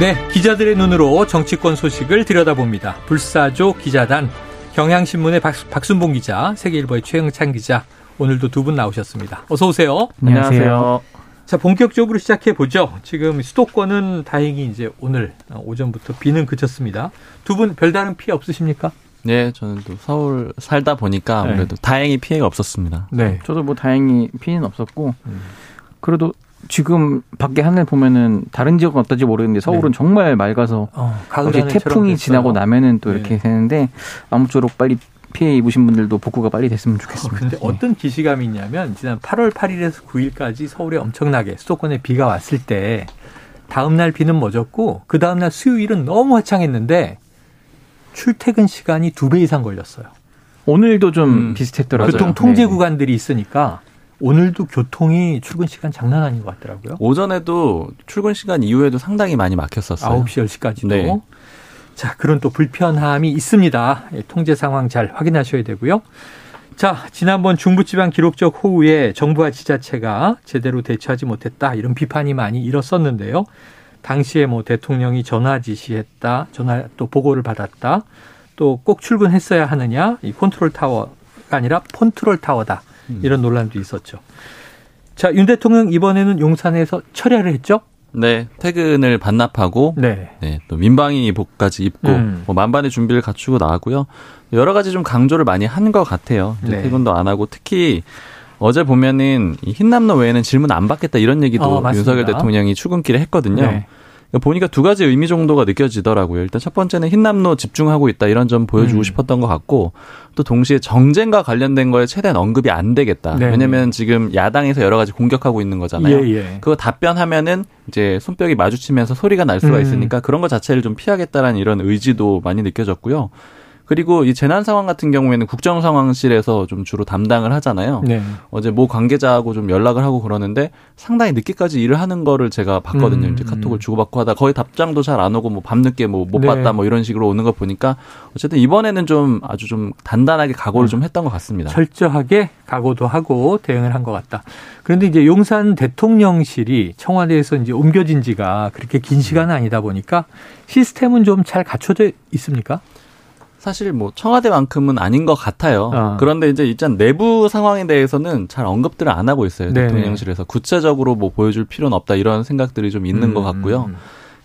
네, 기자들의 눈으로 정치권 소식을 들여다봅니다. 불사조 기자단, 경향신문의 박, 순봉 기자, 세계일보의 최영찬 기자, 오늘도 두 분 나오셨습니다. 어서 오세요. 안녕하세요. 자, 본격적으로 시작해 보죠. 지금 수도권은 다행히 이제 오늘 오전부터 비는 그쳤습니다. 두 분 별다른 피해 없으십니까? 네, 저는 또 서울 살다 보니까 네. 아무래도 네. 다행히 피해가 없었습니다. 네. 저도 뭐 다행히 피해는 없었고, 음. 그래도 지금 밖에 하늘 보면은 다른 지역은 어떨지 모르겠는데 서울은 네. 정말 맑아서 어, 어제 태풍이 지나고 나면은 또 이렇게 네. 되는데 아무쪼록 빨리 피해 입으신 분들도 복구가 빨리 됐으면 좋겠습니다. 어, 근데 네. 어떤 기시감이 있냐면 지난 8월 8일에서 9일까지 서울에 엄청나게 수도권에 비가 왔을 때 다음 날 비는 멎었고 그 다음 날 수요일은 너무 화창했는데 출퇴근 시간이 두 배 이상 걸렸어요. 오늘도 좀 음, 비슷했더라고요. 교통 통제 네. 구간들이 있으니까 오늘도 교통이 출근 시간 장난 아닌 것 같더라고요. 오전에도 출근 시간 이후에도 상당히 많이 막혔었어요. 9시, 10시까지도. 네. 자, 그런 또 불편함이 있습니다. 예, 통제 상황 잘 확인하셔야 되고요. 자, 지난번 중부지방 기록적 호우에 정부와 지자체가 제대로 대처하지 못했다. 이런 비판이 많이 일었었는데요. 당시에 뭐 대통령이 전화 지시했다. 전화 또 보고를 받았다. 또 꼭 출근했어야 하느냐. 이 컨트롤 타워가 아니라 폰트롤 타워다. 음. 이런 논란도 있었죠. 자, 윤 대통령 이번에는 용산에서 철야를 했죠? 네, 퇴근을 반납하고 네, 네 또 민방위복까지 입고 음. 뭐 만반의 준비를 갖추고 나왔고요. 여러 가지 좀 강조를 많이 한 것 같아요. 네. 퇴근도 안 하고 특히 어제 보면은 흰남노 외에는 질문 안 받겠다 이런 얘기도 어, 윤석열 대통령이 출근길에 했거든요. 네. 보니까 두 가지 의미 정도가 느껴지더라고요. 일단 첫 번째는 흰남노 집중하고 있다 이런 점 보여주고 음. 싶었던 것 같고 또 동시에 정쟁과 관련된 거에 최대한 언급이 안 되겠다. 네. 왜냐하면 지금 야당에서 여러 가지 공격하고 있는 거잖아요. 예, 예. 그거 답변하면은 이제 손뼉이 마주치면서 소리가 날 수가 음. 있으니까 음. 그런 것 자체를 좀 피하겠다라는 이런 의지도 많이 느껴졌고요. 그리고 이 재난 상황 같은 경우에는 국정 상황실에서 좀 주로 담당을 하잖아요. 네. 어제 모 관계자하고 좀 연락을 하고 그러는데 상당히 늦게까지 일을 하는 거를 제가 봤거든요. 음. 이제 카톡을 주고받고 하다 거의 답장도 잘 안 오고 뭐 밤늦게 뭐못 네. 봤다 뭐 이런 식으로 오는 거 보니까 어쨌든 이번에는 좀 아주 좀 단단하게 각오를 음. 좀 했던 것 같습니다. 철저하게 각오도 하고 대응을 한 것 같다. 그런데 이제 용산 대통령실이 청와대에서 이제 옮겨진 지가 그렇게 긴 시간은 아니다 보니까 시스템은 좀 잘 갖춰져 있습니까? 사실 뭐 청와대만큼은 아닌 것 같아요. 아. 그런데 이제 일단 내부 상황에 대해서는 잘 언급들을 안 하고 있어요. 네네. 대통령실에서 구체적으로 뭐 보여줄 필요는 없다 이런 생각들이 좀 있는 음. 것 같고요.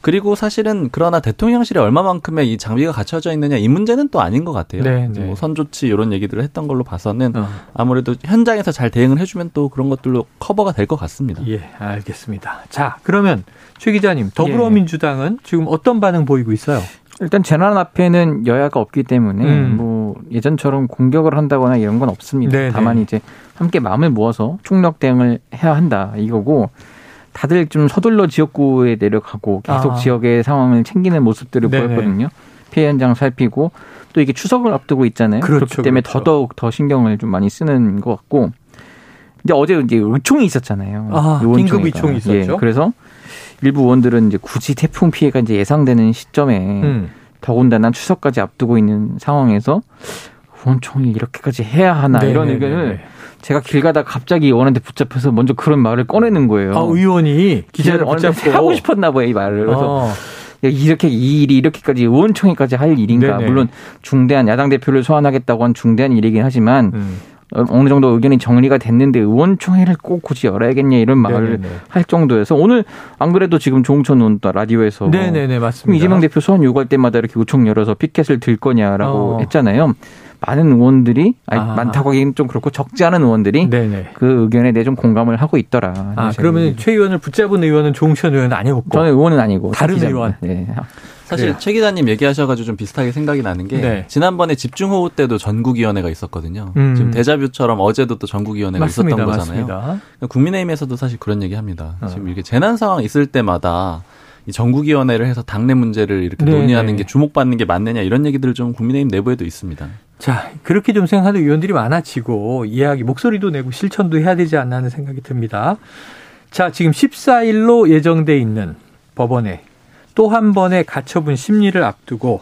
그리고 사실은 그러나 대통령실에 얼마만큼의 이 장비가 갖춰져 있느냐 이 문제는 또 아닌 것 같아요. 네, 네. 뭐 선조치 이런 얘기들을 했던 걸로 봐서는 어. 아무래도 현장에서 잘 대응을 해주면 또 그런 것들로 커버가 될 것 같습니다. 예, 알겠습니다. 자, 그러면 최 기자님 더불어민주당은 예. 지금 어떤 반응 보이고 있어요? 일단 재난 앞에는 여야가 없기 때문에 음. 뭐 예전처럼 공격을 한다거나 이런 건 없습니다. 네네. 다만 이제 함께 마음을 모아서 총력 대응을 해야 한다 이거고 다들 좀 서둘러 지역구에 내려가고 계속 아. 지역의 상황을 챙기는 모습들을 네네. 보였거든요. 피해 현장 살피고 또 이게 추석을 앞두고 있잖아요. 그렇죠, 그렇기 때문에 그렇죠. 더더욱 더 신경을 좀 많이 쓰는 것 같고 이제 어제 이제 의총이 있었잖아요. 아, 긴급 의총이 있었죠. 예, 그래서 일부 의원들은 이제 굳이 태풍 피해가 이제 예상되는 시점에 음. 더군다나 추석까지 앞두고 있는 상황에서 의원총회 이렇게까지 해야 하나 네네네네. 이런 의견을 제가 길 가다 갑자기 의원한테 붙잡혀서 먼저 그런 말을 꺼내는 거예요. 아, 의원이 기자를 붙잡고 하고 싶었나 봐요, 이 말을. 그래서 어. 이렇게 이 일이 이렇게까지 의원총회까지 할 일인가? 네네. 물론 중대한 야당 대표를 소환하겠다고 한 중대한 일이긴 하지만 음. 어느 정도 의견이 정리가 됐는데 의원총회를 꼭 굳이 열어야겠냐 이런 말을 네네네. 할 정도여서 오늘 안 그래도 지금 조홍천 의원 라디오에서 네네네 맞습니다. 이재명 대표 소환 요구할 때마다 이렇게 의총 열어서 피켓을 들 거냐라고 어. 했잖아요. 많은 의원들이 아니, 아. 많다고 하기는 좀 그렇고 적지 않은 의원들이 네네. 그 의견에 대해 좀 공감을 하고 있더라. 아 그러면 최 의원을 붙잡은 의원은 조홍천 의원은 아니었고 저는 의원은 아니고 다른 의원. 네. 사실 그래요. 최 기자님 얘기하셔가지고 좀 비슷하게 생각이 나는 게 네. 지난번에 집중호우 때도 전국위원회가 있었거든요. 음. 지금 대자뷰처럼 어제도 또 전국위원회가 맞습니다, 있었던 거잖아요. 그러니까 국민의힘에서도 사실 그런 얘기합니다. 어. 지금 이렇게 재난 상황 있을 때마다 이 전국위원회를 해서 당내 문제를 이렇게 네네. 논의하는 네. 게 주목받는 게 맞느냐 이런 얘기들을 좀 국민의힘 내부에도 있습니다. 자 그렇게 좀 생각하는 의원들이 많아지고 이야기 목소리도 내고 실천도 해야 되지 않나 하는 생각이 듭니다. 자 지금 14일로 예정돼 있는 법원에 또 한 번의 가처분 심리를 앞두고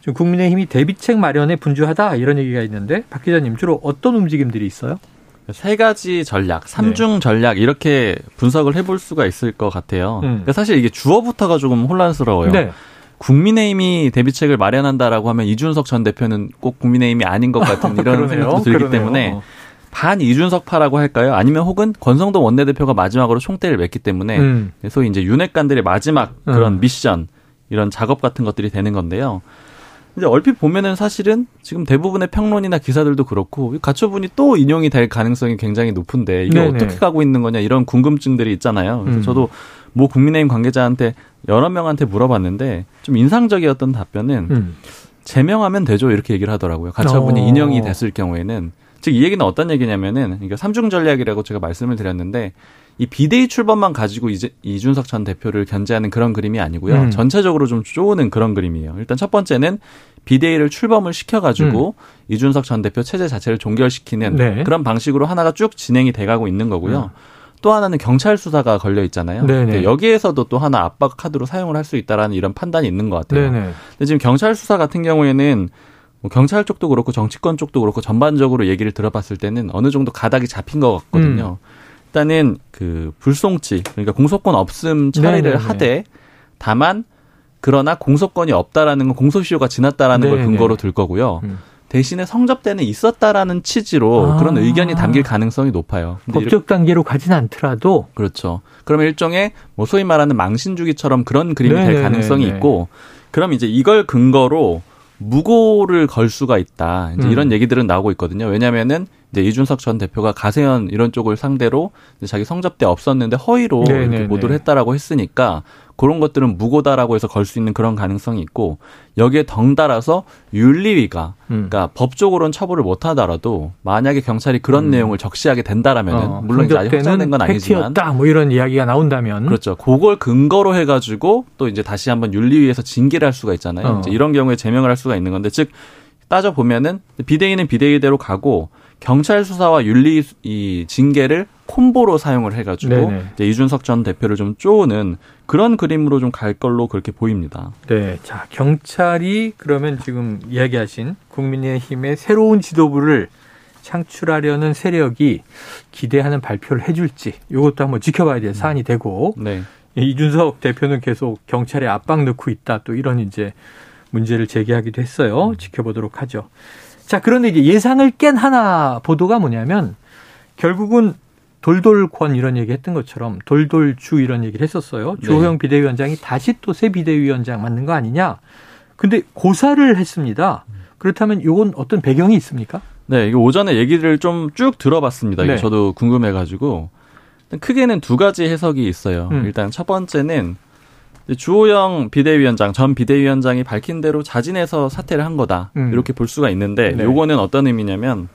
좀 국민의힘이 대비책 마련에 분주하다 이런 얘기가 있는데 박 기자님 주로 어떤 움직임들이 있어요? 세 가지 전략, 삼중 네. 전략 이렇게 분석을 해볼 수가 있을 것 같아요. 음. 그러니까 사실 이게 주어부터가 조금 혼란스러워요. 네. 국민의힘이 대비책을 마련한다라고 하면 이준석 전 대표는 꼭 국민의힘이 아닌 것 같은 이런 생각도 들기 그러네요. 때문에 반 이준석파라고 할까요? 아니면 혹은 권성동 원내대표가 마지막으로 총대를 맺기 때문에 음. 소위 이제 윤핵관들의 마지막 그런 음. 미션 이런 작업 같은 것들이 되는 건데요. 이제 얼핏 보면은 사실은 지금 대부분의 평론이나 기사들도 그렇고 가처분이 또 인용이 될 가능성이 굉장히 높은데 이게 네네. 어떻게 가고 있는 거냐 이런 궁금증들이 있잖아요. 그래서 음. 저도 뭐 국민의힘 관계자한테 여러 명한테 물어봤는데 좀 인상적이었던 답변은 음. 제명하면 되죠 이렇게 얘기를 하더라고요. 가처분이 어. 인용이 됐을 경우에는 즉 이 얘기는 어떤 얘기냐면은 이게 삼중 전략이라고 제가 말씀을 드렸는데 이 비대위 출범만 가지고 이제 이준석 전 대표를 견제하는 그런 그림이 아니고요. 음. 전체적으로 좀 쪼는 그런 그림이에요. 일단 첫 번째는 비대위를 출범을 시켜가지고 음. 이준석 전 대표 체제 자체를 종결시키는 네. 그런 방식으로 하나가 쭉 진행이 돼가고 있는 거고요. 음. 또 하나는 경찰 수사가 걸려 있잖아요. 네네. 여기에서도 또 하나 압박 카드로 사용을 할 수 있다라는 이런 판단이 있는 것 같아요. 네네. 근데 지금 경찰 수사 같은 경우에는 뭐 경찰 쪽도 그렇고 정치권 쪽도 그렇고 전반적으로 얘기를 들어봤을 때는 어느 정도 가닥이 잡힌 것 같거든요. 음. 일단은 그 불송치 그러니까 공소권 없음 처리를 네네네. 하되 다만 그러나 공소권이 없다라는 건 공소시효가 지났다라는 네네. 걸 근거로 들 거고요. 음. 대신에 성접대는 있었다라는 취지로 아. 그런 의견이 담길 가능성이 높아요. 법적 단계로 가진 않더라도 그렇죠. 그러면 일종의 뭐 소위 말하는 망신주기처럼 그런 그림이 네네네네. 될 가능성이 있고 그럼 이제 이걸 근거로 무고를 걸 수가 있다. 이제 음. 이런 얘기들은 나오고 있거든요. 왜냐면은 이제 이준석 전 대표가 가세현 이런 쪽을 상대로 자기 성접대 없었는데 허위로 이렇게 보도를 했다라고 했으니까 그런 것들은 무고다라고 해서 걸 수 있는 그런 가능성이 있고 여기에 덩달아서 윤리위가 음. 그러니까 법적으로는 처벌을 못 하더라도 만약에 경찰이 그런 음. 내용을 적시하게 된다라면 어, 물론 이제 아직 확정된 건 아니지만 뭐 이런 이야기가 나온다면 그렇죠. 그걸 근거로 해 가지고 또 이제 다시 한번 윤리위에서 징계를 할 수가 있잖아요. 어. 이제 이런 경우에 제명을 할 수가 있는 건데 즉 따져 보면은 비대위는 비대위대로 가고 경찰 수사와 윤리 이 징계를 콤보로 사용을 해가지고 이제 이준석 전 대표를 좀 쪼는 그런 그림으로 좀 갈 걸로 그렇게 보입니다. 네, 자 경찰이 그러면 지금 이야기하신 국민의힘의 새로운 지도부를 창출하려는 세력이 기대하는 발표를 해줄지 이것도 한번 지켜봐야 될 사안이 되고 네. 이준석 대표는 계속 경찰에 압박 넣고 있다 또 이런 이제 문제를 제기하기도 했어요. 지켜보도록 하죠. 자, 그런데 이제 예상을 깬 하나 보도가 뭐냐면 결국은 돌돌권 이런 얘기 했던 것처럼 돌돌주 이런 얘기를 했었어요. 네. 주호영 비대위원장이 다시 또 새 비대위원장 맞는 거 아니냐. 근데 고사를 했습니다. 그렇다면 이건 어떤 배경이 있습니까? 네, 이거 오전에 얘기를 좀 쭉 들어봤습니다. 네. 저도 궁금해가지고 크게는 두 가지 해석이 있어요. 음. 일단 첫 번째는 주호영 비대위원장 전 비대위원장이 밝힌 대로 자진해서 사퇴를 한 거다 음. 이렇게 볼 수가 있는데 네. 요거는 어떤 의미냐면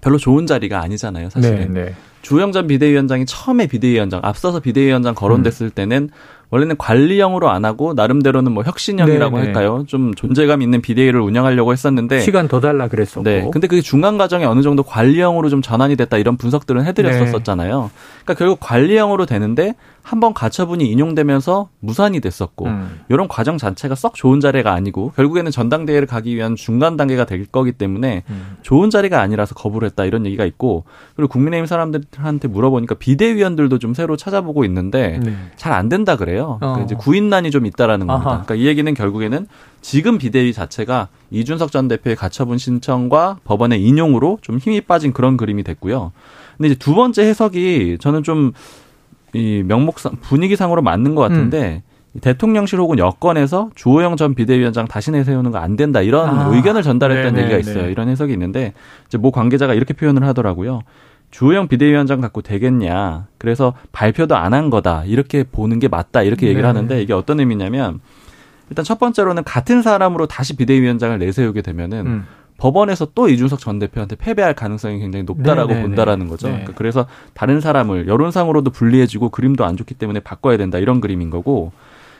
별로 좋은 자리가 아니잖아요 사실은 네, 네. 주호영 전 비대위원장이 처음에 비대위원장 앞서서 비대위원장 거론됐을 음. 때는 원래는 관리형으로 안 하고 나름대로는 뭐 혁신형이라고 네네. 네. 할까요? 좀 존재감 있는 비대위를 운영하려고 했었는데 시간 더 달라 그랬었고. 네. 근데 그게 중간 과정에 어느 정도 관리형으로 좀 전환이 됐다 이런 분석들은 해드렸었잖아요. 네. 그러니까 결국 관리형으로 되는데 한번 가처분이 인용되면서 무산이 됐었고 음. 이런 과정 자체가 썩 좋은 자리가 아니고 결국에는 전당대회를 가기 위한 중간 단계가 될 거기 때문에 음. 좋은 자리가 아니라서 거부를 했다 이런 얘기가 있고 그리고 국민의힘 사람들한테 물어보니까 비대위원들도 좀 새로 찾아보고 있는데 네. 잘안 된다 그래요. 어. 그러니까 이제 구인난이 좀 있다라는 겁니다. 아하. 그러니까 이 얘기는 결국에는 지금 비대위 자체가 이준석 전 대표의 가처분 신청과 법원의 인용으로 좀 힘이 빠진 그런 그림이 됐고요. 근데 이제 두 번째 해석이 저는 좀 이 명목상 분위기상으로 맞는 것 같은데 음. 대통령실 혹은 여권에서 주호영 전 비대위원장 다시 내세우는 거 안 된다 이런 아. 의견을 전달했다는 네네, 얘기가 있어요. 네. 이런 해석이 있는데 이제 모 관계자가 이렇게 표현을 하더라고요. 주호영 비대위원장 갖고 되겠냐. 그래서 발표도 안 한 거다. 이렇게 보는 게 맞다. 이렇게 얘기를 네. 하는데 이게 어떤 의미냐면 일단 첫 번째로는 같은 사람으로 다시 비대위원장을 내세우게 되면은 음. 법원에서 또 이준석 전 대표한테 패배할 가능성이 굉장히 높다라고 네네네. 네, 본다라는 네. 거죠. 네. 그러니까 그래서 다른 사람을 여론상으로도 불리해지고 그림도 안 좋기 때문에 바꿔야 된다 이런 그림인 거고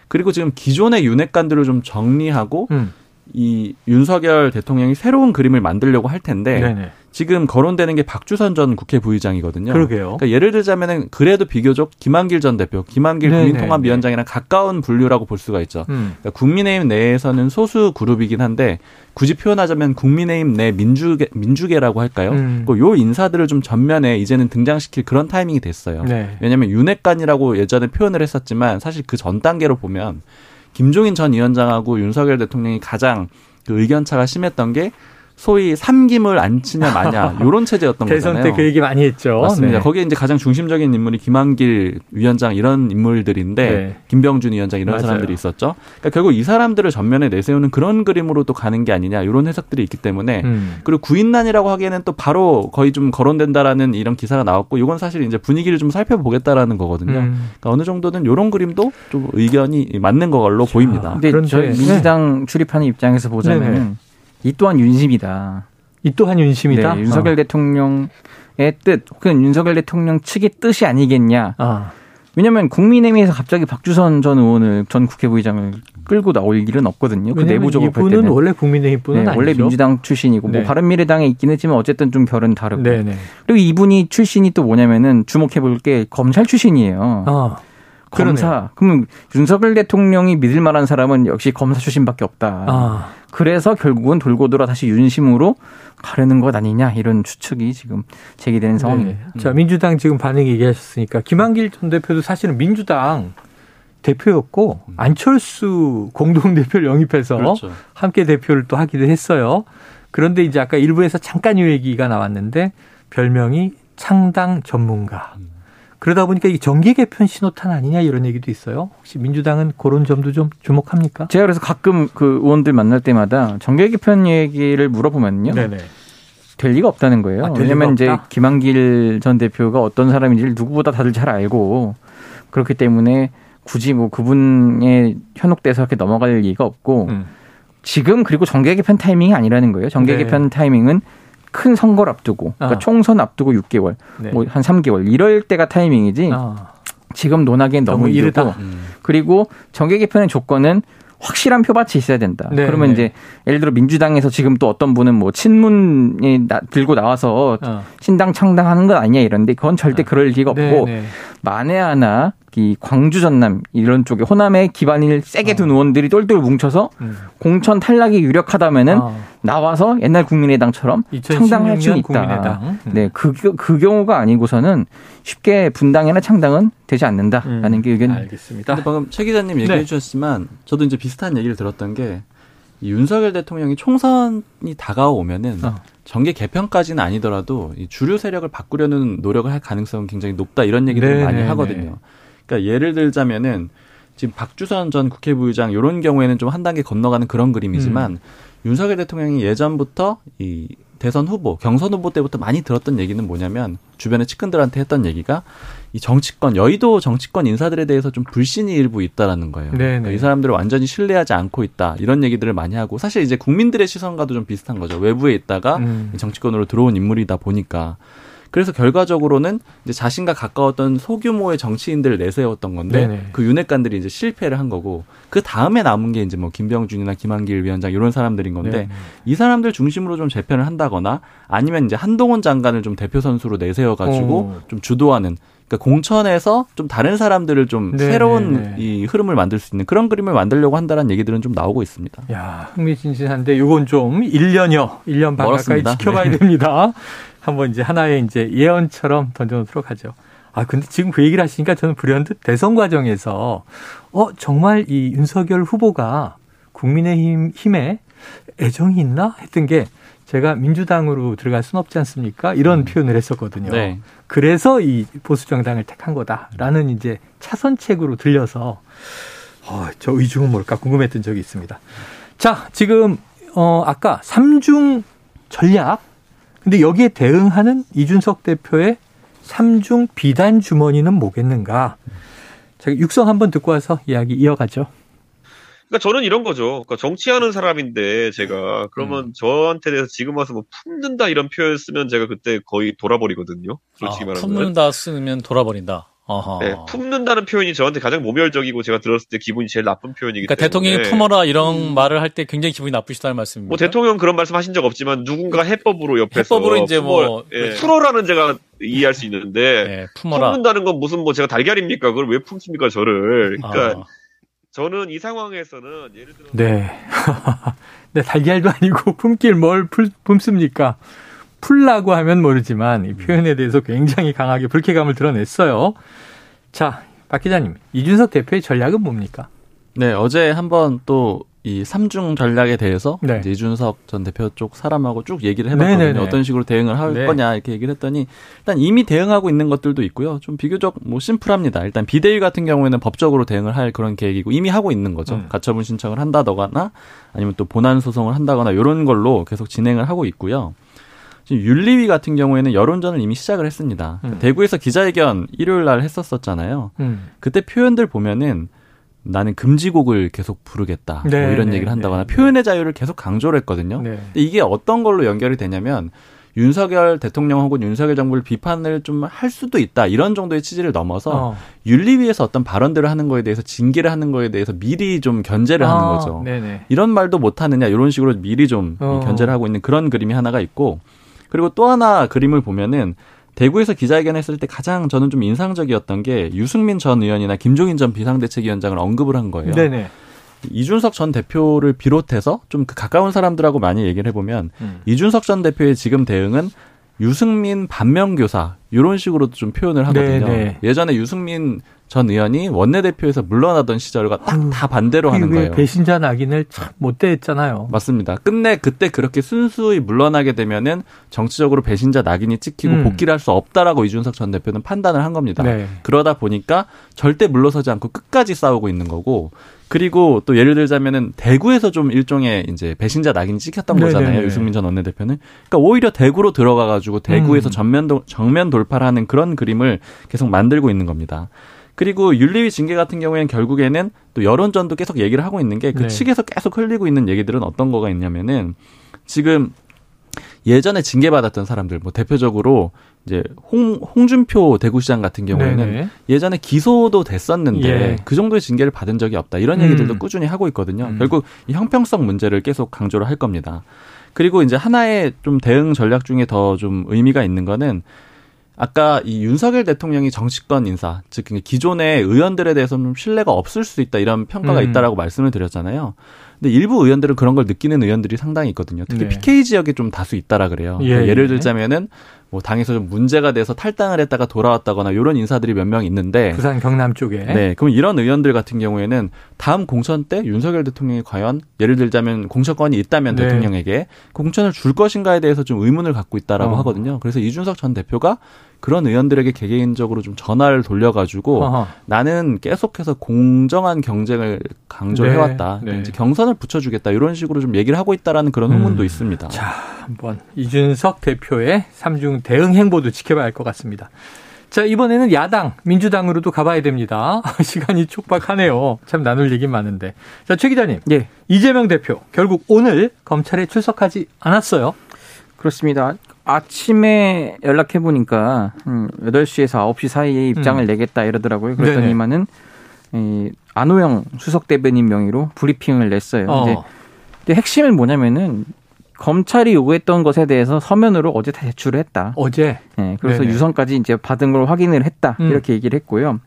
그리고 지금 기존의 윤핵관들을 좀 정리하고 음. 이 윤석열 대통령이 새로운 그림을 만들려고 할 텐데 네네. 지금 거론되는 게 박주선 전 국회 부의장이거든요. 그러게요. 그러니까 예를 들자면은 그래도 비교적 김한길 전 대표, 김한길 국민통합위원장이랑 가까운 분류라고 볼 수가 있죠. 음. 그러니까 국민의힘 내에서는 소수 그룹이긴 한데 굳이 표현하자면 국민의힘 내 민주계 민주계라고 할까요? 음. 요 인사들을 좀 전면에 이제는 등장시킬 그런 타이밍이 됐어요. 네. 왜냐하면 윤핵관이라고 예전에 표현을 했었지만 사실 그 전 단계로 보면 김종인 전 위원장하고 윤석열 대통령이 가장 그 의견 차가 심했던 게 소위 삼김을 안 치냐 마냐 요런 체제였던 대선 거잖아요. 대선 때 그 얘기 많이 했죠. 맞습니다. 네. 거기에 이제 가장 중심적인 인물이 김한길 위원장 이런 인물들인데 네. 김병준 위원장 이런 맞아요. 사람들이 있었죠. 그러니까 결국 이 사람들을 전면에 내세우는 그런 그림으로 또 가는 게 아니냐 이런 해석들이 있기 때문에 음. 그리고 구인난이라고 하기에는 또 바로 거의 좀 거론된다라는 이런 기사가 나왔고 이건 사실 이제 분위기를 좀 살펴보겠다라는 거거든요. 음. 그러니까 어느 정도는 이런 그림도 좀 의견이 맞는 걸로 보입니다. 근데 저희 민주당 출입하는 입장에서 보자면 이 또한 윤심이다. 이 또한 윤심이다. 네, 윤석열 어. 대통령의 뜻 혹은 윤석열 대통령 측의 뜻이 아니겠냐. 어. 왜냐하면 국민의힘에서 갑자기 박주선 전 의원을 전 국회부의장을 끌고 나올 일은 없거든요. 그 내부적으로 볼 때는 원래 국민의힘 분은 네, 원래 민주당 출신이고 뭐 네. 뭐 바른미래당에 있긴 했지만 어쨌든 좀 결은 다르고. 네, 네. 그리고 이분이 출신이 또 뭐냐면은 주목해 볼 게 검찰 출신이에요. 어. 검사. 그러면 윤석열 대통령이 믿을 만한 사람은 역시 검사 출신밖에 없다. 아. 그래서 결국은 돌고 돌아 다시 윤심으로 가려는 것 아니냐 이런 추측이 지금 제기되는 네. 상황입니다. 네. 자 민주당 지금 반응 얘기하셨으니까 김한길 전 대표도 사실은 민주당 대표였고 음. 안철수 공동 대표를 영입해서 그렇죠. 함께 대표를 또 하기도 했어요. 그런데 이제 아까 일부에서 잠깐 이 얘기가 나왔는데 별명이 창당 전문가. 음. 그러다 보니까 이게 정계 개편 신호탄 아니냐 이런 얘기도 있어요. 혹시 민주당은 그런 점도 좀 주목합니까? 제가 그래서 가끔 그 의원들 만날 때마다 정계 개편 얘기를 물어보면요. 네네. 될 리가 없다는 거예요. 아, 왜냐면 이제 김한길 전 대표가 어떤 사람인지를 누구보다 다들 잘 알고 그렇기 때문에 굳이 뭐 그분의 현혹돼서 이렇게 넘어갈 리가 없고 음. 지금 그리고 정계 개편 타이밍이 아니라는 거예요. 정계 네. 개편 타이밍은 큰 선거를 앞두고 그러니까 아. 총선 앞두고 6개월, 네. 뭐한 3개월 이럴 때가 타이밍이지. 아. 지금 논하기엔 너무, 너무 이르다. 음. 그리고 정계 개편의 조건은 확실한 표밭이 있어야 된다. 네, 그러면 네. 이제 예를 들어 민주당에서 지금 또 어떤 분은 뭐 친문이 나, 들고 나와서 어. 신당 창당하는 것 아니냐 이런데 그건 절대 어. 그럴 리가 없고 네, 네. 만에 하나 이 광주 전남 이런 쪽에 호남에 기반을 세게 둔 어. 의원들이 똘똘 뭉쳐서 음. 공천 탈락이 유력하다면은 어. 나와서 옛날 국민의당처럼 창당할 수 있다. 국민의당. 음. 네, 그, 그 경우가 아니고서는 쉽게 분당이나 창당은 되지 않는다라는 음. 게 의견. 알겠습니다. 방금 최 기자님 얘기해 네. 주셨지만 저도 이제 비슷한 얘기를 들었던 게 윤석열 대통령이 총선이 다가오면은 어. 정계 개편까지는 아니더라도 이 주류 세력을 바꾸려는 노력을 할 가능성은 굉장히 높다 이런 얘기를 네, 많이 네, 하거든요. 네. 그러니까 예를 들자면은 지금 박주선 전 국회부의장 이런 경우에는 좀 한 단계 건너가는 그런 그림이지만 음. 윤석열 대통령이 예전부터 이 대선 후보, 경선 후보 때부터 많이 들었던 얘기는 뭐냐면 주변의 측근들한테 했던 얘기가 이 정치권, 여의도 정치권 인사들에 대해서 좀 불신이 일부 있다라는 거예요. 그러니까 이 사람들을 완전히 신뢰하지 않고 있다. 이런 얘기들을 많이 하고 사실 이제 국민들의 시선과도 좀 비슷한 거죠. 외부에 있다가 음. 정치권으로 들어온 인물이다 보니까 그래서 결과적으로는 이제 자신과 가까웠던 소규모의 정치인들을 내세웠던 건데 네네. 그 윤핵관들이 이제 실패를 한 거고 그 다음에 남은 게 이제 뭐 김병준이나 김한길 위원장 이런 사람들인 건데 네네. 이 사람들 중심으로 좀 재편을 한다거나 아니면 이제 한동훈 장관을 좀 대표 선수로 내세워 가지고 오. 좀 주도하는 그러니까 공천에서 좀 다른 사람들을 좀 네네네. 새로운 이 흐름을 만들 수 있는 그런 그림을 만들려고 한다는 얘기들은 좀 나오고 있습니다. 야, 흥미진진한데 이건 좀 1년여, 1년 반 멀었습니다. 가까이 지켜봐야 네. 됩니다. 한번 이제 하나의 이제 예언처럼 던져놓도록 하죠. 아, 근데 지금 그 얘기를 하시니까 저는 불현듯 대선 과정에서 어, 정말 이 윤석열 후보가 국민의힘 힘에 애정이 있나 했던 게 제가 민주당으로 들어갈 수는 없지 않습니까? 이런 음. 표현을 했었거든요. 네. 그래서 이 보수 정당을 택한 거다라는 이제 차선책으로 들려서 어, 저 의중은 뭘까 궁금했던 적이 있습니다. 자, 지금 어 아까 삼중 전략 근데 여기에 대응하는 이준석 대표의 삼중 비단 주머니는 뭐겠는가? 제가 육성 한번 듣고 와서 이야기 이어가죠. 그러니까 저는 이런 거죠. 그러니까 정치하는 사람인데 제가 그러면 음. 저한테 대해서 지금 와서 뭐 품는다 이런 표현 쓰면 제가 그때 거의 돌아버리거든요. 솔직히 아, 말하면. 품는다 쓰면 돌아버린다. 어허. 네, 품는다는 표현이 저한테 가장 모멸적이고 제가 들었을 때 기분이 제일 나쁜 표현이기 그러니까 때문에. 대통령이 품어라 이런 음. 말을 할 때 굉장히 기분이 나쁘시다는 말씀입니다. 뭐 대통령 그런 말씀 하신 적 없지만 누군가 해법으로 옆에서 해법으로 이제 뭐 예, 풀어라는 제가 이해할 수 있는데 네, 품어라. 품는다는 건 무슨 뭐 제가 달걀입니까? 그걸 왜 품습니까 저를? 그러니까 아. 저는 이 상황에서는 예를 들어 네. 네 달걀도 아니고 품길 뭘 풀, 품습니까? 풀라고 하면 모르지만 이 표현에 대해서 굉장히 강하게 불쾌감을 드러냈어요. 자, 박 기자님, 이준석 대표의 전략은 뭡니까? 네, 어제 한번 또 이 삼중 전략에 대해서 네. 이준석 전 대표 쪽 사람하고 쭉 얘기를 해봤거든요. 네네네. 어떤 식으로 대응을 할 네. 거냐 이렇게 얘기를 했더니 일단 이미 대응하고 있는 것들도 있고요. 좀 비교적 뭐 심플합니다. 일단 비대위 같은 경우에는 법적으로 대응을 할 그런 계획이고 이미 하고 있는 거죠. 음. 가처분 신청을 한다거나 아니면 또 본안 소송을 한다거나 이런 걸로 계속 진행을 하고 있고요. 지금 윤리위 같은 경우에는 여론전을 이미 시작을 했습니다. 음. 대구에서 기자회견 일요일 날 했었었잖아요. 음. 그때 표현들 보면은 나는 금지곡을 계속 부르겠다. 뭐 네, 뭐 이런 네, 얘기를 한다거나 네, 표현의 자유를 계속 강조를 했거든요. 네. 근데 이게 어떤 걸로 연결이 되냐면 윤석열 대통령 혹은 윤석열 정부를 비판을 좀 할 수도 있다 이런 정도의 취지를 넘어서 어. 윤리위에서 어떤 발언들을 하는 거에 대해서 징계를 하는 거에 대해서 미리 좀 견제를 아, 하는 거죠. 네네. 이런 말도 못 하느냐 이런 식으로 미리 좀 어. 견제를 하고 있는 그런 그림이 하나가 있고 그리고 또 하나 그림을 보면은 대구에서 기자회견했을 때 가장 저는 좀 인상적이었던 게 유승민 전 의원이나 김종인 전 비상대책위원장을 언급을 한 거예요. 네네. 이준석 전 대표를 비롯해서 좀 그 가까운 사람들하고 많이 얘기를 해보면 음. 이준석 전 대표의 지금 대응은 유승민 반면교사 이런 식으로도 좀 표현을 하거든요. 네네. 예전에 유승민 전 의원이 원내대표에서 물러나던 시절과 딱 다 반대로 하는 거예요. 배신자 낙인을 참 못대했잖아요. 맞습니다. 끝내 그때 그렇게 순수히 물러나게 되면은 정치적으로 배신자 낙인이 찍히고 음. 복귀를 할 수 없다라고 이준석 전 대표는 판단을 한 겁니다. 네. 그러다 보니까 절대 물러서지 않고 끝까지 싸우고 있는 거고 그리고 또 예를 들자면은 대구에서 좀 일종의 이제 배신자 낙인이 찍혔던 네네네. 거잖아요. 유승민 전 원내대표는. 그러니까 오히려 대구로 들어가 가지고 대구에서 음. 전면 정면 돌 파를 하는 그런 그림을 계속 만들고 있는 겁니다. 그리고 윤리위 징계 같은 경우에는 결국에는 또 여론전도 계속 얘기를 하고 있는 게그 네. 측에서 계속 흘리고 있는 얘기들은 어떤 거가 있냐면은 지금 예전에 징계받았던 사람들 뭐 대표적으로 이제 홍 홍준표 대구시장 같은 경우에는 네네. 예전에 기소도 됐었는데 예. 그 정도의 징계를 받은 적이 없다 이런 얘기들도 음. 꾸준히 하고 있거든요. 음. 결국 이 형평성 문제를 계속 강조를 할 겁니다. 그리고 이제 하나의 좀 대응 전략 중에 더 좀 의미가 있는 거는 아까 이 윤석열 대통령이 정치권 인사, 즉 기존의 의원들에 대해서는 좀 신뢰가 없을 수 있다 이런 평가가 음. 있다라고 말씀을 드렸잖아요. 근데 일부 의원들은 그런 걸 느끼는 의원들이 상당히 있거든요. 특히 네. PK 지역에 좀 다수 있다라 그래요. 예, 그러니까 예를 예. 들자면은 뭐 당에서 좀 문제가 돼서 탈당을 했다가 돌아왔다거나 이런 인사들이 몇 명 있는데 부산 경남 쪽에 네 그럼 이런 의원들 같은 경우에는 다음 공천 때 윤석열 대통령이 과연 예를 들자면 공천권이 있다면 네. 대통령에게 공천을 줄 것인가에 대해서 좀 의문을 갖고 있다라고 어. 하거든요. 그래서 이준석 전 대표가 그런 의원들에게 개개인적으로 좀 전화를 돌려가지고 어허. 나는 계속해서 공정한 경쟁을 강조해왔다. 네, 네. 이제 경선을 붙여주겠다 이런 식으로 좀 얘기를 하고 있다라는 그런 후문도 음. 있습니다. 자, 한번 이준석 대표의 삼중 대응 행보도 지켜봐야 할 것 같습니다. 자, 이번에는 야당, 민주당으로도 가봐야 됩니다. 시간이 촉박하네요. 참 나눌 얘기 많은데. 자, 최 기자님. 예. 이재명 대표, 결국 오늘 검찰에 출석하지 않았어요. 그렇습니다. 아침에 연락해 보니까 음, 8시에서 9시 사이에 입장을 음. 내겠다 이러더라고요. 그랬더니만은 이 안호영 수석 대변인 명의로 브리핑을 냈어요. 어. 근데, 근데 핵심은 뭐냐면은 검찰이 요구했던 것에 대해서 서면으로 어제 다 제출을 했다. 어제. 네, 그래서 네네. 유선까지 이제 받은 걸 확인을 했다. 음. 이렇게 얘기를 했고요.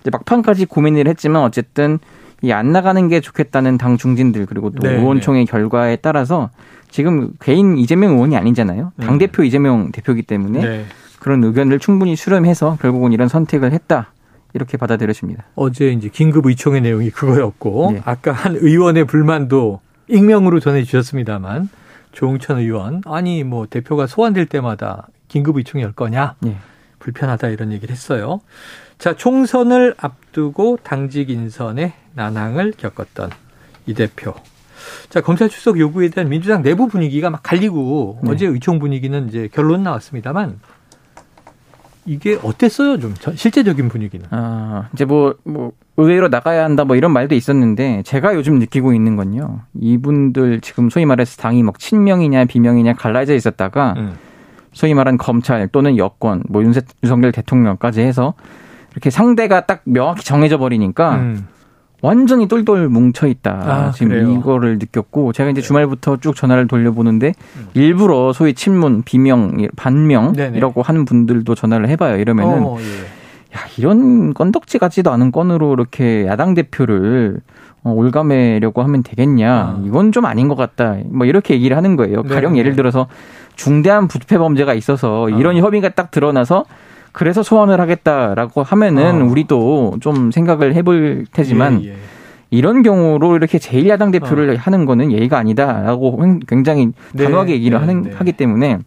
이제 막판까지 고민을 했지만 어쨌든 이 안 나가는 게 좋겠다는 당 중진들 그리고 또 네네. 의원총회 결과에 따라서 지금 개인 이재명 의원이 아니잖아요. 당 대표 음. 이재명 대표기 때문에 네. 그런 의견을 충분히 수렴해서 결국은 이런 선택을 했다. 이렇게 받아들여집니다. 어제 이제 긴급 의총의 내용이 그거였고 네. 아까 한 의원의 불만도 익명으로 전해 주셨습니다만 조홍천 의원 아니 뭐 대표가 소환될 때마다 긴급 의총이 열 거냐 네. 불편하다 이런 얘기를 했어요. 자 총선을 앞두고 당직 인선에 난항을 겪었던 이 대표 자, 검찰 출석 요구에 대한 민주당 내부 분위기가 막 갈리고 네. 어제 의총 분위기는 이제 결론 나왔습니다만 이게 어땠어요? 좀 실제적인 분위기는. 아, 이제 뭐, 뭐, 의외로 나가야 한다 뭐 이런 말도 있었는데 제가 요즘 느끼고 있는 건요. 이분들 지금 소위 말해서 당이 막 친명이냐 비명이냐 갈라져 있었다가 음. 소위 말한 검찰 또는 여권 뭐 윤석열 대통령까지 해서 이렇게 상대가 딱 명확히 정해져 버리니까 음. 완전히 똘똘 뭉쳐 있다. 아, 지금 그래요? 이거를 느꼈고 제가 이제 네. 주말부터 쭉 전화를 돌려보는데 음. 일부러 소위 친문, 비명, 반명이라고 하는 분들도 전화를 해봐요. 이러면은 어, 예. 야 이런 건덕지 같지도 않은 건으로 이렇게 야당 대표를 어, 올가매려고 하면 되겠냐? 아. 이건 좀 아닌 것 같다. 뭐 이렇게 얘기를 하는 거예요. 네, 가령 예를 들어서 중대한 부패 범죄가 있어서 이런 아. 협의가 딱 드러나서 그래서 소환을 하겠다라고 하면은 어. 우리도 좀 생각을 해볼 테지만 예, 예. 이런 경우로 이렇게 제1야당 대표를 어. 하는 거는 예의가 아니다라고 굉장히 네, 단호하게 얘기를 네, 하는 네. 하기 때문에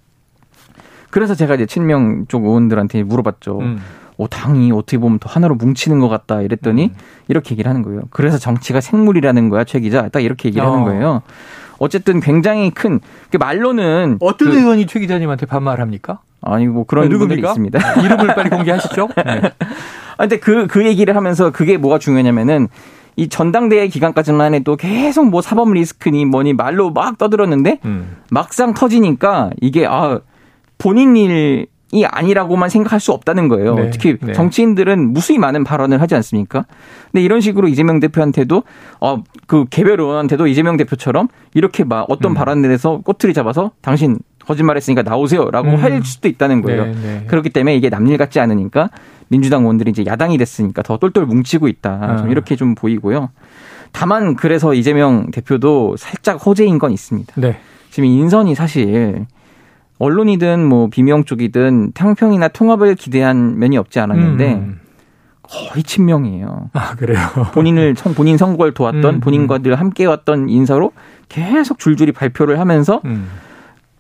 그래서 제가 이제 친명 쪽 의원들한테 물어봤죠. 음. 어, 당이 어떻게 보면 더 하나로 뭉치는 것 같다 이랬더니 음. 이렇게 얘기를 하는 거예요. 그래서 정치가 생물이라는 거야, 최 기자. 딱 이렇게 얘기를 어. 하는 거예요. 어쨌든 굉장히 큰그 말로는 어떤 그, 의원이 최 기자님한테 반말합니까? 아니 뭐 그런 네, 분들이 있습니다. 아, 이름을 빨리 공개하시죠. 네. 아, 근데 그, 그 얘기를 하면서 그게 뭐가 중요하냐면은 이 전당대회 기간까지만 해도 계속 뭐 사법 리스크니 뭐니 말로 막 떠들었는데 음. 막상 터지니까 이게 아 본인 일 이 아니라고만 생각할 수 없다는 거예요. 네, 특히 네. 정치인들은 무수히 많은 발언을 하지 않습니까? 근데 이런 식으로 이재명 대표한테도 어그 개별 의원한테도 이재명 대표처럼 이렇게 막 어떤 음. 발언에 대해서 꼬투리 잡아서 당신 거짓말했으니까 나오세요라고 음. 할 수도 있다는 거예요. 네, 네. 그렇기 때문에 이게 남일 같지 않으니까 민주당 의원들이 이제 야당이 됐으니까 더 똘똘 뭉치고 있다. 좀 아. 이렇게 좀 보이고요. 다만 그래서 이재명 대표도 살짝 호재인 건 있습니다. 네. 지금 인선이 사실 언론이든 뭐 비명 쪽이든 탕평이나 통합을 기대한 면이 없지 않았는데 음. 거의 친명이에요. 아 그래요. 본인을 본인 선거를 도왔던 음. 본인과 늘 함께 왔던 인사로 계속 줄줄이 발표를 하면서 음.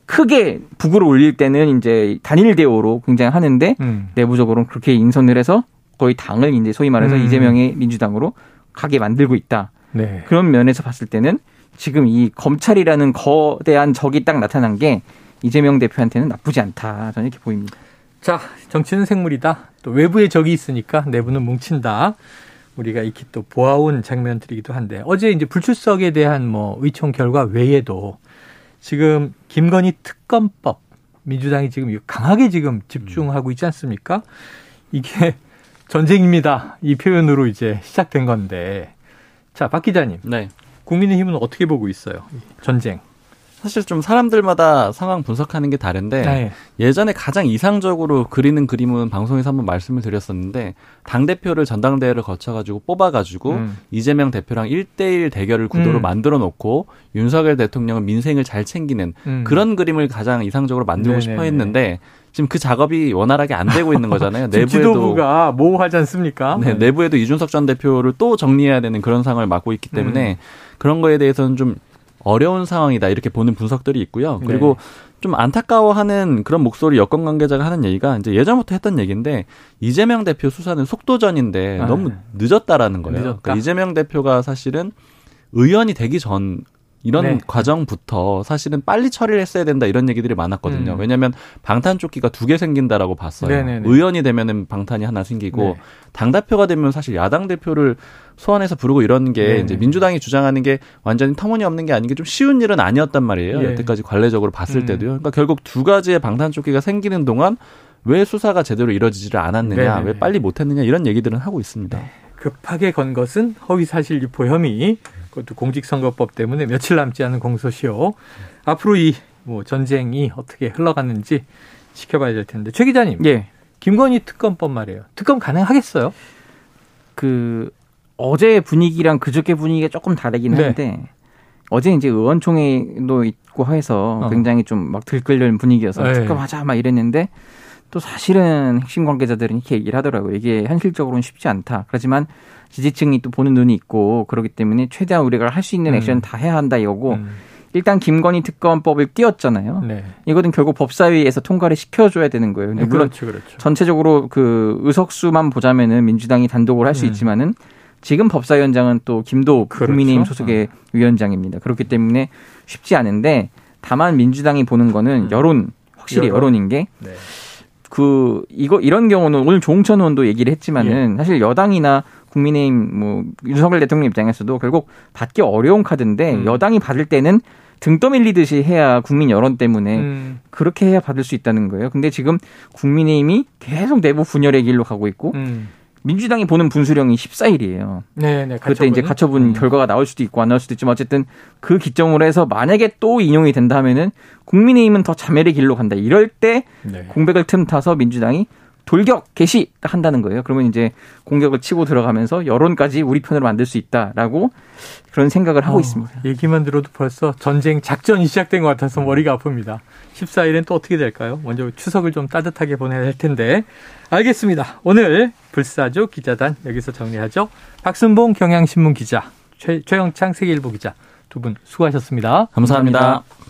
크게 북을 올릴 때는 이제 단일 대우로 굉장히 하는데 음. 내부적으로는 그렇게 인선을 해서 거의 당을 이제 소위 말해서 음. 이재명의 민주당으로 가게 만들고 있다. 네. 그런 면에서 봤을 때는 지금 이 검찰이라는 거대한 적이 딱 나타난 게 이재명 대표한테는 나쁘지 않다. 저는 이렇게 보입니다. 자, 정치는 생물이다. 또 외부에 적이 있으니까 내부는 뭉친다. 우리가 익히 또 보아온 장면들이기도 한데 어제 이제 불출석에 대한 뭐 의총 결과 외에도 지금 김건희 특검법 민주당이 지금 강하게 지금 집중하고 있지 않습니까? 이게 전쟁입니다. 이 표현으로 이제 시작된 건데. 자, 박 기자님. 네. 국민의힘은 어떻게 보고 있어요? 전쟁. 사실 좀 사람들마다 상황 분석하는 게 다른데 네. 예전에 가장 이상적으로 그리는 그림은 방송에서 한번 말씀을 드렸었는데 당 대표를 전당대회를 거쳐 가지고 뽑아 가지고 음. 이재명 대표랑 1대1 대결을 구도로 음. 만들어 놓고 윤석열 대통령은 민생을 잘 챙기는 음. 그런 그림을 가장 이상적으로 만들고 네네네. 싶어 했는데 지금 그 작업이 원활하게 안 되고 있는 거잖아요. 내부에도 지도부가 모호하지 않습니까? 네, 내부에도 이준석 전 대표를 또 정리해야 되는 그런 상황을 맡고 있기 때문에 음. 그런 거에 대해서는 좀 어려운 상황이다 이렇게 보는 분석들이 있고요. 그리고 네. 좀 안타까워하는 그런 목소리 여권 관계자가 하는 얘기가 이제 예전부터 했던 얘기인데 이재명 대표 수사는 속도전인데 아, 너무 늦었다라는 거예요. 그러니까 이재명 대표가 사실은 의원이 되기 전 이런 네. 과정부터 사실은 빨리 처리를 했어야 된다 이런 얘기들이 많았거든요. 음. 왜냐하면 방탄 조끼가 두 개 생긴다라고 봤어요. 네네네. 의원이 되면은 방탄이 하나 생기고 네. 당 대표가 되면 사실 야당 대표를 소환해서 부르고 이런 게 네네. 이제 민주당이 주장하는 게 완전히 터무니없는 게 아닌 게 좀 쉬운 일은 아니었단 말이에요. 예. 여태까지 관례적으로 봤을 음. 때도요. 그러니까 결국 두 가지의 방탄 조끼가 생기는 동안 왜 수사가 제대로 이루어지지를 않았느냐, 네네네. 왜 빨리 못했느냐 이런 얘기들은 하고 있습니다. 네. 급하게 건 것은 허위사실 유포 혐의. 그것도 공직선거법 때문에 며칠 남지 않은 공소시효. 앞으로 이 뭐 전쟁이 어떻게 흘러갔는지 지켜봐야 될 텐데. 최 기자님. 예. 김건희 특검법 말이에요. 특검 가능하겠어요? 그 어제 분위기랑 그저께 분위기가 조금 다르긴 네. 한데 어제 이제 의원총회도 있고 해서 어. 굉장히 좀 막 들끓는 분위기여서 네. 특검하자 막 이랬는데 또 사실은 핵심 관계자들은 이렇게 얘기를 하더라고요. 이게 현실적으로는 쉽지 않다. 그렇지만 지지층이 또 보는 눈이 있고 그렇기 때문에 최대한 우리가 할 수 있는 음. 액션 다 해야 한다 이거고 음. 일단 김건희 특검법을 띄웠잖아요. 네. 이거는 결국 법사위에서 통과를 시켜줘야 되는 거예요. 근데 네, 물론 그렇죠, 그렇죠. 전체적으로 그 의석수만 보자면은 민주당이 단독으로 할수 음. 있지만은 지금 법사위원장은 또 김도 그렇죠. 국민의힘 소속의 어. 위원장입니다. 그렇기 때문에 쉽지 않은데 다만 민주당이 보는 거는 음. 여론 확실히 여론. 인 게. 네. 그 이거 이런 경우는 오늘 조홍천 의원도 얘기를 했지만은 예. 사실 여당이나 국민의힘 뭐 윤석열 대통령 입장에서도 결국 받기 어려운 카드인데 음. 여당이 받을 때는 등 떠밀리듯이 해야 국민 여론 때문에 음. 그렇게 해야 받을 수 있다는 거예요. 근데 지금 국민의힘이 계속 내부 분열의 길로 가고 있고 음. 민주당이 보는 분수령이 14일이에요. 네, 네. 그때 이제 가처분 음. 결과가 나올 수도 있고 안 나올 수도 있지만 어쨌든 그 기점으로 해서 만약에 또 인용이 된다면은 국민의힘은 더 자멸의 길로 간다. 이럴 때 네. 공백을 틈타서 민주당이 돌격 개시 한다는 거예요. 그러면 이제 공격을 치고 들어가면서 여론까지 우리 편으로 만들 수 있다라고 그런 생각을 하고 어, 있습니다. 얘기만 들어도 벌써 전쟁 작전이 시작된 것 같아서 머리가 아픕니다. 14일엔 또 어떻게 될까요? 먼저 추석을 좀 따뜻하게 보내야 할 텐데. 알겠습니다. 오늘 불사조 기자단 여기서 정리하죠. 박순봉 경향신문 기자, 최, 최영창 세계일보 기자 두 분 수고하셨습니다 감사합니다. 감사합니다.